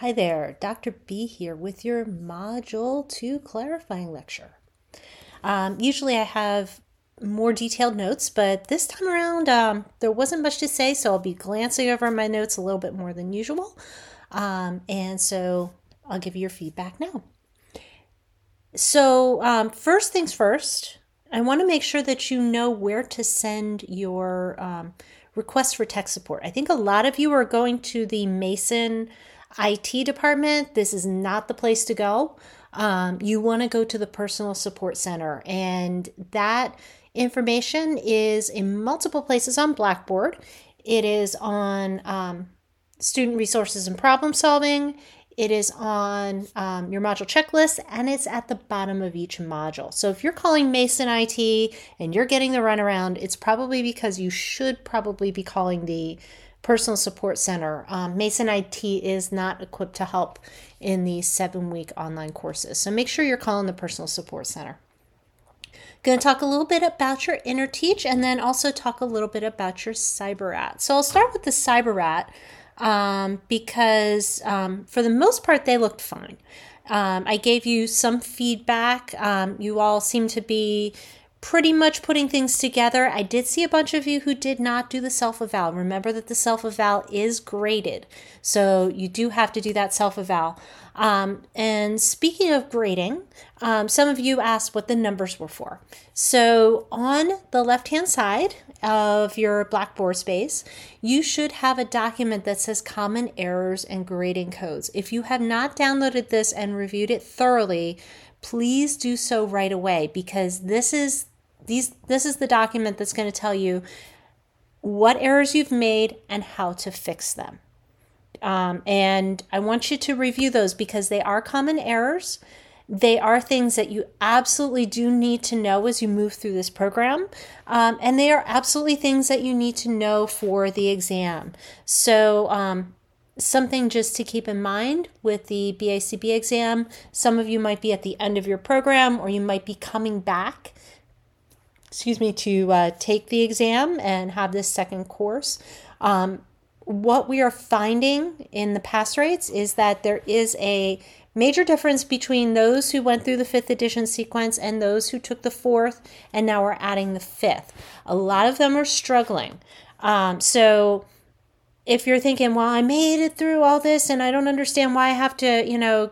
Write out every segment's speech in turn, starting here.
Hi there, Dr. B here with your Module 2 clarifying lecture. Um, usually I have more detailed notes, but this time around um, there wasn't much to say, so I'll be glancing over my notes a little bit more than usual. Um, and so I'll give you your feedback now. So, um, first things first, I want to make sure that you know where to send your um, request for tech support. I think a lot of you are going to the Mason IT department, this is not the place to go. Um, you want to go to the personal support center, and that information is in multiple places on Blackboard. It is on um, student resources and problem solving. It is on um, your module checklist and it's at the bottom of each module. So if you're calling Mason IT and you're getting the runaround, it's probably because you should probably be calling the personal support center. Um, Mason IT is not equipped to help in these seven week online courses. So make sure you're calling the personal support center. Going to talk a little bit about your InterTeach and then also talk a little bit about your CyberRat. So I'll start with the CyberRat um, because um, for the most part they looked fine. Um, I gave you some feedback. Um, you all seem to be pretty much putting things together. I did see a bunch of you who did not do the self eval. Remember that the self eval is graded, so you do have to do that self eval. Um, and speaking of grading, um, some of you asked what the numbers were for. So on the left hand side of your Blackboard space, you should have a document that says common errors and grading codes. If you have not downloaded this and reviewed it thoroughly, please do so right away because this is these this is the document that's going to tell you what errors you've made and how to fix them. Um, and I want you to review those because they are common errors. They are things that you absolutely do need to know as you move through this program. Um, and they are absolutely things that you need to know for the exam. So, um, something just to keep in mind with the BACB exam. Some of you might be at the end of your program or you might be coming back excuse me, to uh, take the exam and have this second course. Um, what we are finding in the pass rates is that there is a major difference between those who went through the fifth edition sequence and those who took the fourth and now are adding the fifth. A lot of them are struggling. Um, so if you're thinking, well, I made it through all this and I don't understand why I have to, you know,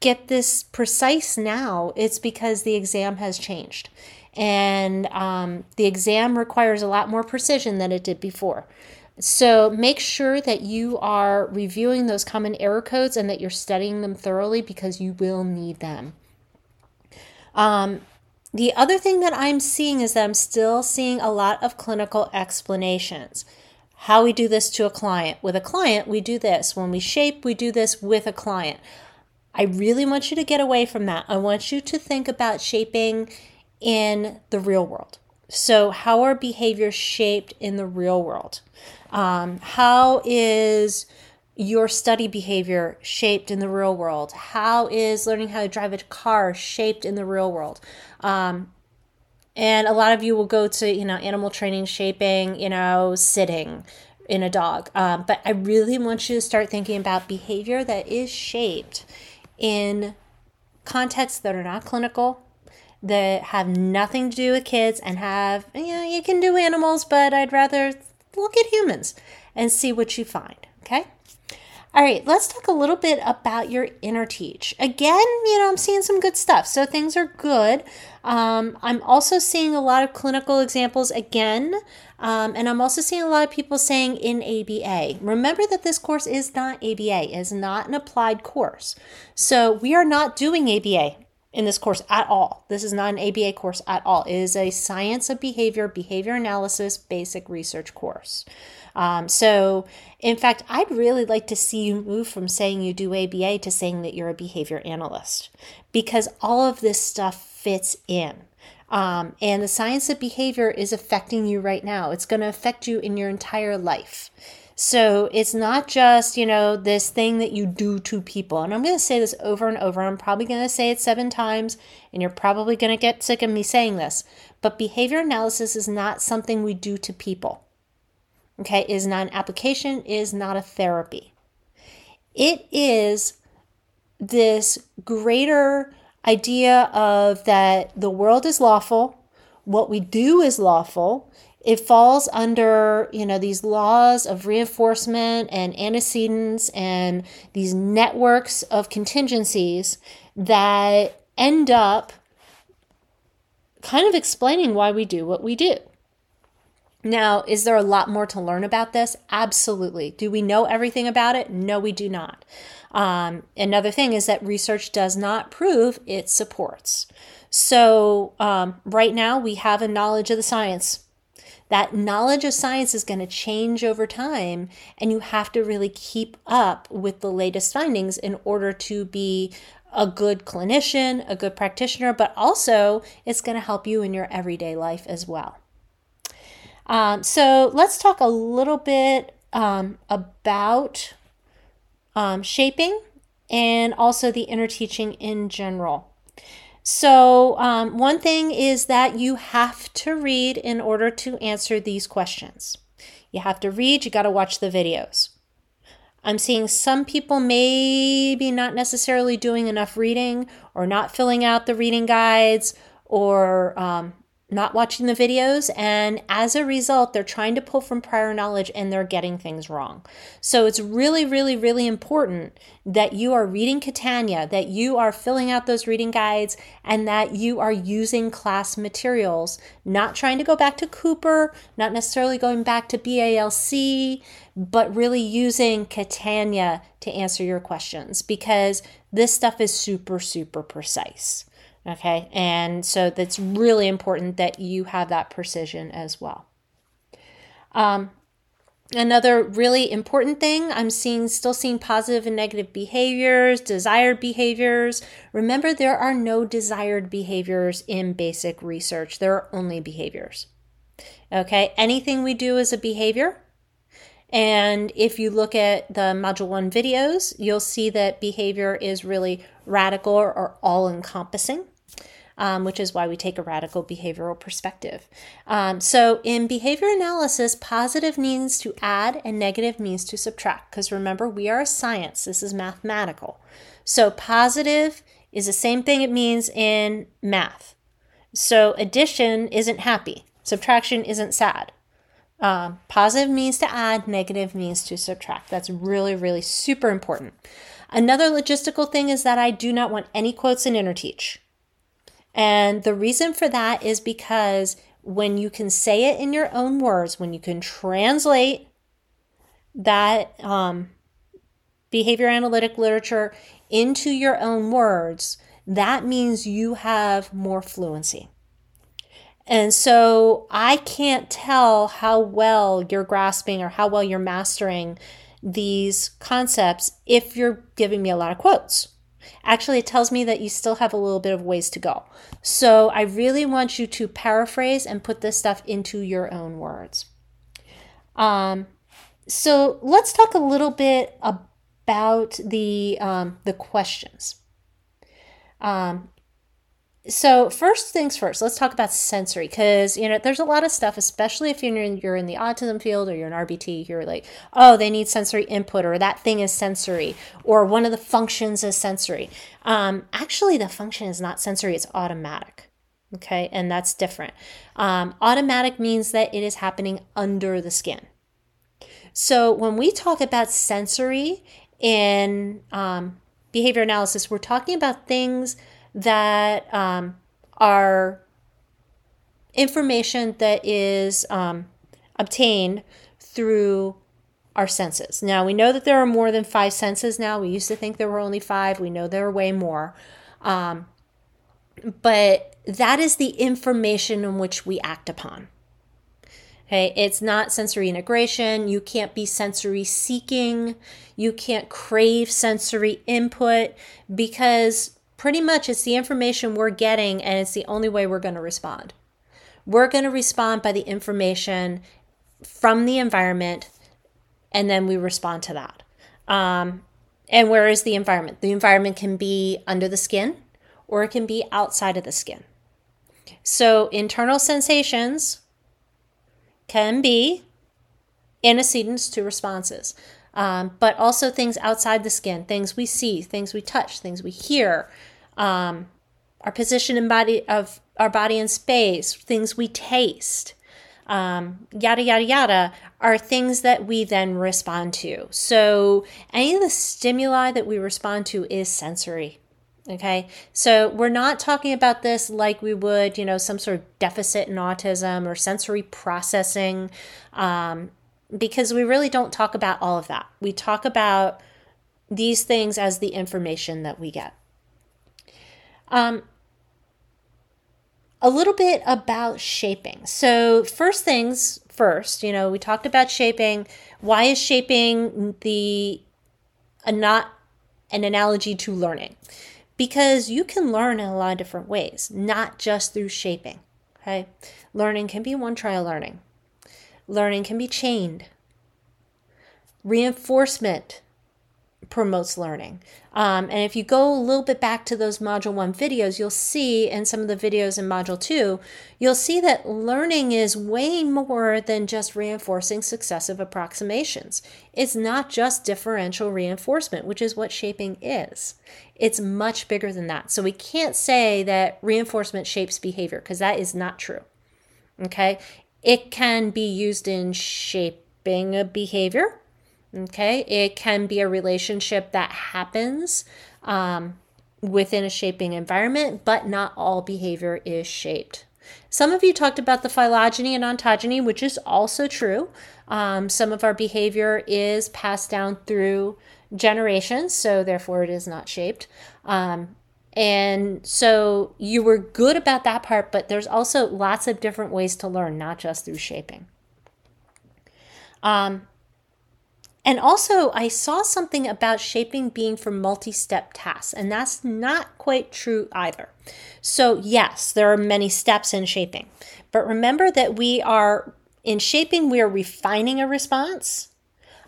get this precise now, it's because the exam has changed and um, the exam requires a lot more precision than it did before. So make sure that you are reviewing those common error codes and that you're studying them thoroughly because you will need them. Um, the other thing that I'm seeing is that I'm still seeing a lot of clinical explanations. How we do this to a client. With a client, we do this. When we shape, we do this with a client. I really want you to get away from that. I want you to think about shaping in the real world. So, how are behaviors shaped in the real world? Um, how is your study behavior shaped in the real world? How is learning how to drive a car shaped in the real world? Um, and a lot of you will go to, you know, animal training shaping, you know, sitting in a dog. Um, but I really want you to start thinking about behavior that is shaped in contexts that are not clinical, that have nothing to do with kids and have, yeah, you can do animals, but I'd rather look at humans and see what you find. Okay. All right, let's talk a little bit about your InterTeach. Again, you know, I'm seeing some good stuff, so things are good. Um, I'm also seeing a lot of clinical examples again, um, and I'm also seeing a lot of people saying in ABA. Remember that this course is not ABA, is not an applied course. So we are not doing ABA in this course at all. This is not an ABA course at all. It is a science of behavior, behavior analysis, basic research course. Um, so, in fact, I'd really like to see you move from saying you do ABA to saying that you're a behavior analyst because all of this stuff fits in. Um, and the science of behavior is affecting you right now. It's going to affect you in your entire life. So it's not just, you know, this thing that you do to people. And I'm going to say this over and over. I'm probably going to say it seven times, and you're probably going to get sick of me saying this. But behavior analysis is not something we do to people. Okay, it is not an application, it is not a therapy. It is this greater idea of that the world is lawful, what we do is lawful. It falls under, you know, these laws of reinforcement and antecedents and these networks of contingencies that end up kind of explaining why we do what we do. Now, is there a lot more to learn about this? Absolutely. Do we know everything about it? No, we do not. Um, another thing is that research does not prove it supports. So, um, right now, we have a knowledge of the science. That knowledge of science is going to change over time, and you have to really keep up with the latest findings in order to be a good clinician, a good practitioner, but also it's going to help you in your everyday life as well. Um, so let's talk a little bit um, about um, shaping and also the interteaching in general. So, um, one thing is that you have to read in order to answer these questions. You have to read, you got to watch the videos. I'm seeing some people maybe not necessarily doing enough reading or not filling out the reading guides or um, not watching the videos. And as a result, they're trying to pull from prior knowledge and they're getting things wrong. So it's really, really, really important that you are reading Catania, that you are filling out those reading guides, and that you are using class materials, not trying to go back to Cooper, not necessarily going back to BALC, but really using Catania to answer your questions because this stuff is super, super precise. Okay, and so that's really important that you have that precision as well. Um, another really important thing i'm seeing still seeing positive and negative behaviors desired behaviors. Remember there are no desired behaviors in basic research. There are only behaviors. Okay? Anything we do is a behavior. And if you look at the module one videos you'll see that behavior is really radical or all encompassing um, which is why we take a radical behavioral perspective. Um, so, in behavior analysis, positive means to add and negative means to subtract. Because remember, we are a science, this is mathematical. So, positive is the same thing it means in math. So, addition isn't happy, subtraction isn't sad. Um, positive means to add, negative means to subtract. That's really, really super important. Another logistical thing is that I do not want any quotes in InterTeach. And the reason for that is because when you can say it in your own words, when you can translate that um, behavior analytic literature into your own words, that means you have more fluency. And so I can't tell how well you're grasping or how well you're mastering these concepts if you're giving me a lot of quotes. Actually, it tells me that you still have a little bit of ways to go. So I really want you to paraphrase and put this stuff into your own words. Um, so let's talk a little bit about the um, the questions. Um, so first things first let's talk about sensory because you know there's a lot of stuff especially if you're in, you're in the autism field or you're an rbt you're like oh they need sensory input or that thing is sensory or one of the functions is sensory. Um, actually the function is not sensory it's automatic okay? And that's different. Um, automatic means that it is happening under the skin. So when we talk about sensory in um, behavior analysis we're talking about things that um, are information that is um, obtained through our senses. Now, we know that there are more than five senses now. We used to think there were only five, we know there are way more. Um, but that is the information in which we act upon. Okay, it's not sensory integration. You can't be sensory seeking. You can't crave sensory input because pretty much it's the information we're getting and it's the only way we're going to respond. We're going to respond by the information from the environment and then we respond to that. Um, and where is the environment? The environment can be under the skin or it can be outside of the skin. So, internal sensations can be antecedents to responses. um, but also things outside the skin, things we see, things we touch, things we hear, um, our position in body of our body in space, things we taste, um, yada yada yada, are things that we then respond to. So any of the stimuli that we respond to is sensory. Okay, so we're not talking about this like we would, you know, some sort of deficit in autism or sensory processing. Um, because we really don't talk about all of that. We talk about these things as the information that we get. Um, a little bit about shaping. So, first things first, you know, we talked about shaping. Why is shaping the a not an analogy to learning? Because you can learn in a lot of different ways, not just through shaping. Okay, learning can be one trial learning. Learning can be chained. Reinforcement promotes learning. Um, and if you go a little bit back to those Module 1 videos, you'll see, and some of the videos in Module 2, you'll see that learning is way more than just reinforcing successive approximations. It's not just differential reinforcement, which is what shaping is. It's much bigger than that. So we can't say that reinforcement shapes behavior because that is not true. Okay? It can be used in shaping a behavior. Okay? It can be a relationship that happens um, within a shaping environment, but not all behavior is shaped. Some of you talked about the phylogeny and ontogeny, which is also true. Um, some of our behavior is passed down through generations, so therefore it is not shaped. Um, and so you were good about that part, but there's also lots of different ways to learn, not just through shaping. Um, and also, I saw something about shaping being for multi step tasks, and that's not quite true either. So, yes, there are many steps in shaping, but remember that we are in shaping, we are refining a response.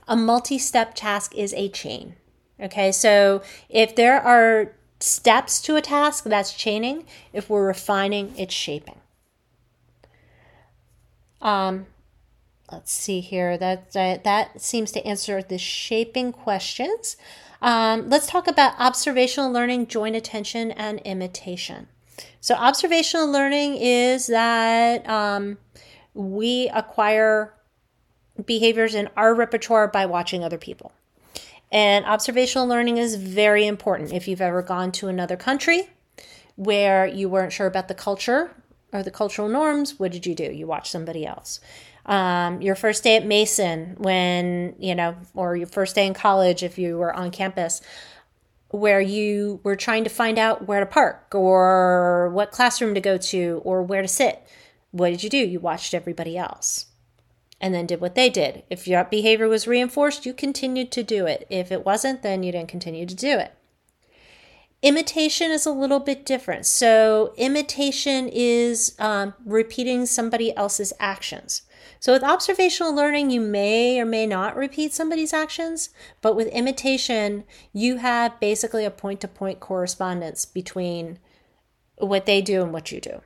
A multi step task is a chain. Okay, so if there are steps to a task, that's chaining. If we're refining, it's shaping. Um, let's see here. That, that, that seems to answer the shaping questions. Um, let's talk about observational learning, joint attention, and imitation. So, observational learning is that um, we acquire behaviors in our repertoire by watching other people. And observational learning is very important. If you've ever gone to another country where you weren't sure about the culture or the cultural norms, what did you do? You watched somebody else. Um, your first day at Mason, when, you know, or your first day in college if you were on campus, where you were trying to find out where to park or what classroom to go to or where to sit. What did you do? You watched everybody else and then did what they did. If your behavior was reinforced, you continued to do it. If it wasn't, then you didn't continue to do it. Imitation is a little bit different. So, imitation is um, repeating somebody else's actions. So, with observational learning, you may or may not repeat somebody's actions, but with imitation, you have basically a point to point correspondence between what they do and what you do.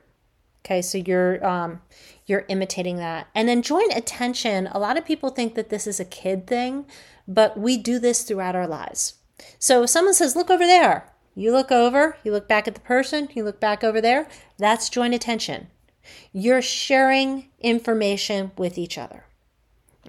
Okay, so you're um, you're imitating that. And then joint attention, a lot of people think that this is a kid thing, but we do this throughout our lives. So if someone says, look over there, you look over, you look back at the person, you look back over there, that's joint attention. You're sharing information with each other.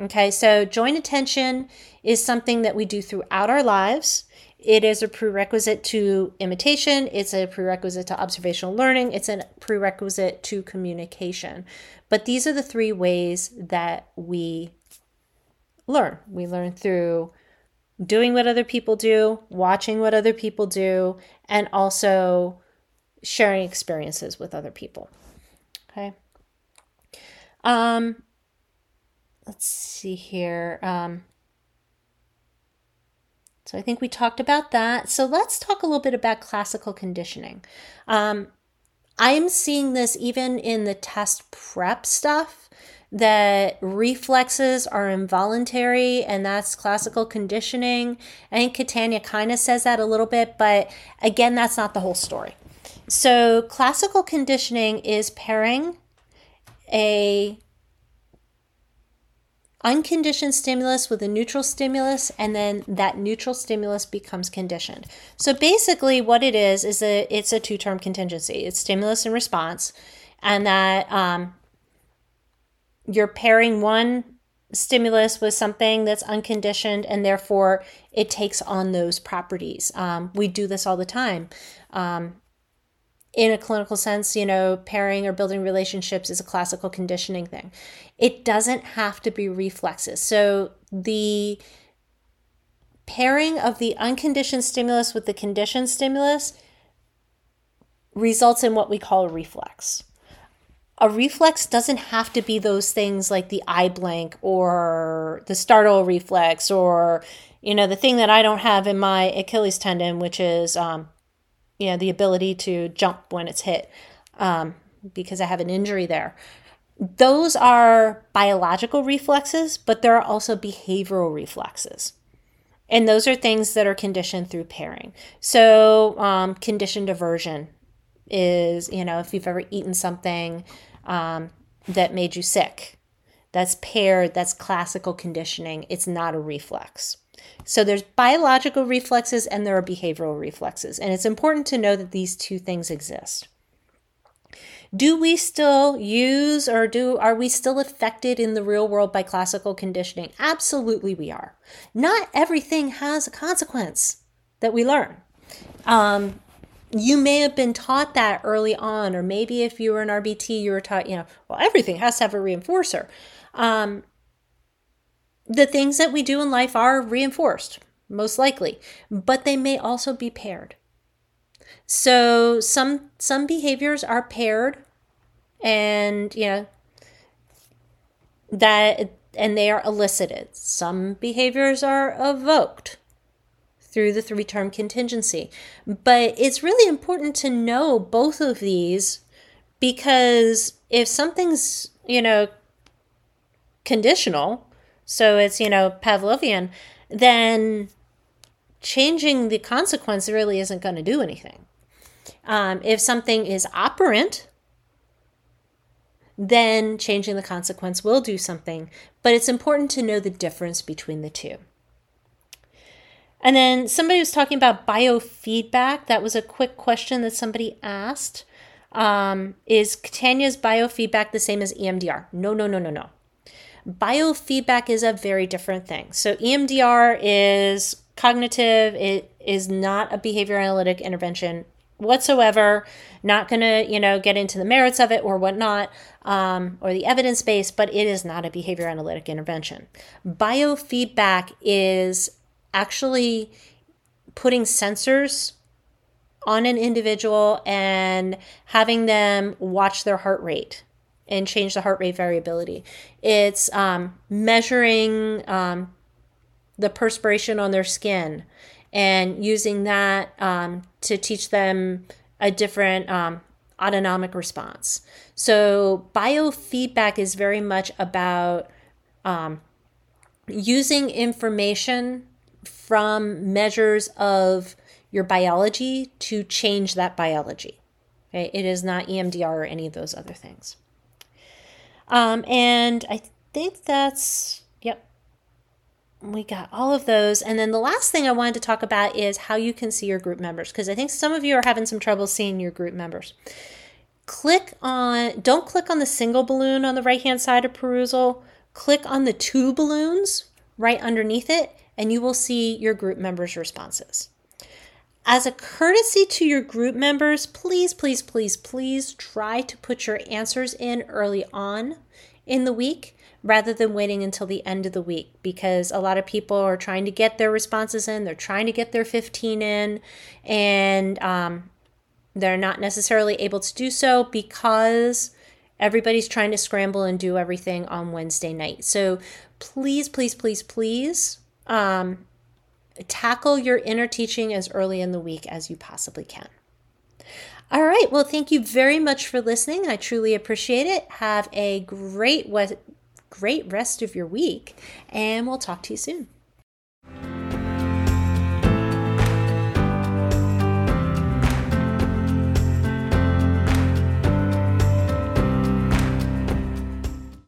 Okay, so joint attention is something that we do throughout our lives. It is a prerequisite to imitation, it's a prerequisite to observational learning, it's a prerequisite to communication. But these are the three ways that we learn. We learn through doing what other people do, watching what other people do, and also sharing experiences with other people. Okay. Um, let's see here. Um, so I think we talked about that. So let's talk a little bit about classical conditioning. Um, I'm seeing this even in the test prep stuff that reflexes are involuntary and that's classical conditioning. I think Catania kind of says that a little bit, but again, that's not the whole story. So, classical conditioning is pairing a unconditioned stimulus with a neutral stimulus and then that neutral stimulus becomes conditioned. So basically what it is is a it's a two-term contingency. It's stimulus and response and that um, you're pairing one stimulus with something that's unconditioned and therefore it takes on those properties. Um, we do this all the time. Um, in a clinical sense, you know, pairing or building relationships is a classical conditioning thing. It doesn't have to be reflexes. So the pairing of the unconditioned stimulus with the conditioned stimulus results in what we call a reflex. A reflex doesn't have to be those things like the eye blank or the startle reflex or, you know, the thing that I don't have in my Achilles tendon, which is um, you know, the ability to jump when it's hit um, because I have an injury there. Those are biological reflexes, but there are also behavioral reflexes. And those are things that are conditioned through pairing. So, um, conditioned aversion is, you know, if you've ever eaten something um, that made you sick, that's paired, that's classical conditioning. It's not a reflex. So there's biological reflexes and there are behavioral reflexes. And it's important to know that these two things exist. Do we still use or do are we still affected in the real world by classical conditioning? Absolutely we are. Not everything has a consequence that we learn. Um, you may have been taught that early on, or maybe if you were an RBT, you were taught, you know, well, everything has to have a reinforcer. Um, the things that we do in life are reinforced, most likely, but they may also be paired. So some some behaviors are paired and you know that and they are elicited. Some behaviors are evoked through the three term contingency. But it's really important to know both of these because if something's, you know, conditional, so it's, you know, Pavlovian, then changing the consequence really isn't going to do anything. Um, if something is operant, then changing the consequence will do something. But it's important to know the difference between the two. And then somebody was talking about biofeedback. That was a quick question that somebody asked. Um, is Tanya's biofeedback the same as EMDR? No, no, no, no, no. Biofeedback is a very different thing. So EMDR is cognitive, it is not a behavior analytic intervention whatsoever. Not going to you know get into the merits of it or whatnot um, or the evidence base but it is not a behavior analytic intervention. Biofeedback is actually putting sensors on an individual and having them watch their heart rate and change the heart rate variability. It's um, measuring um, the perspiration on their skin and using that um, to teach them a different um, autonomic response. So, biofeedback is very much about um, using information from measures of your biology to change that biology. Okay? It is not EMDR or any of those other things. Um, and I think that's, yep, we got all of those. And then the last thing I wanted to talk about is how you can see your group members, because I think some of you are having some trouble seeing your group members. Click on, don't click on the single balloon on the right hand side of Perusall. Click on the two balloons right underneath it, and you will see your group members' responses. As a courtesy to your group members, please, please, please, please try to put your answers in early on in the week rather than waiting until the end of the week because a lot of people are trying to get their responses in, they're trying to get their 15 in, and um, they're not necessarily able to do so because everybody's trying to scramble and do everything on Wednesday night. So please, please, please, please um, tackle your interteaching as early in the week as you possibly can. All right. Well, thank you very much for listening. I truly appreciate it. Have a great, great rest of your week, and we'll talk to you soon.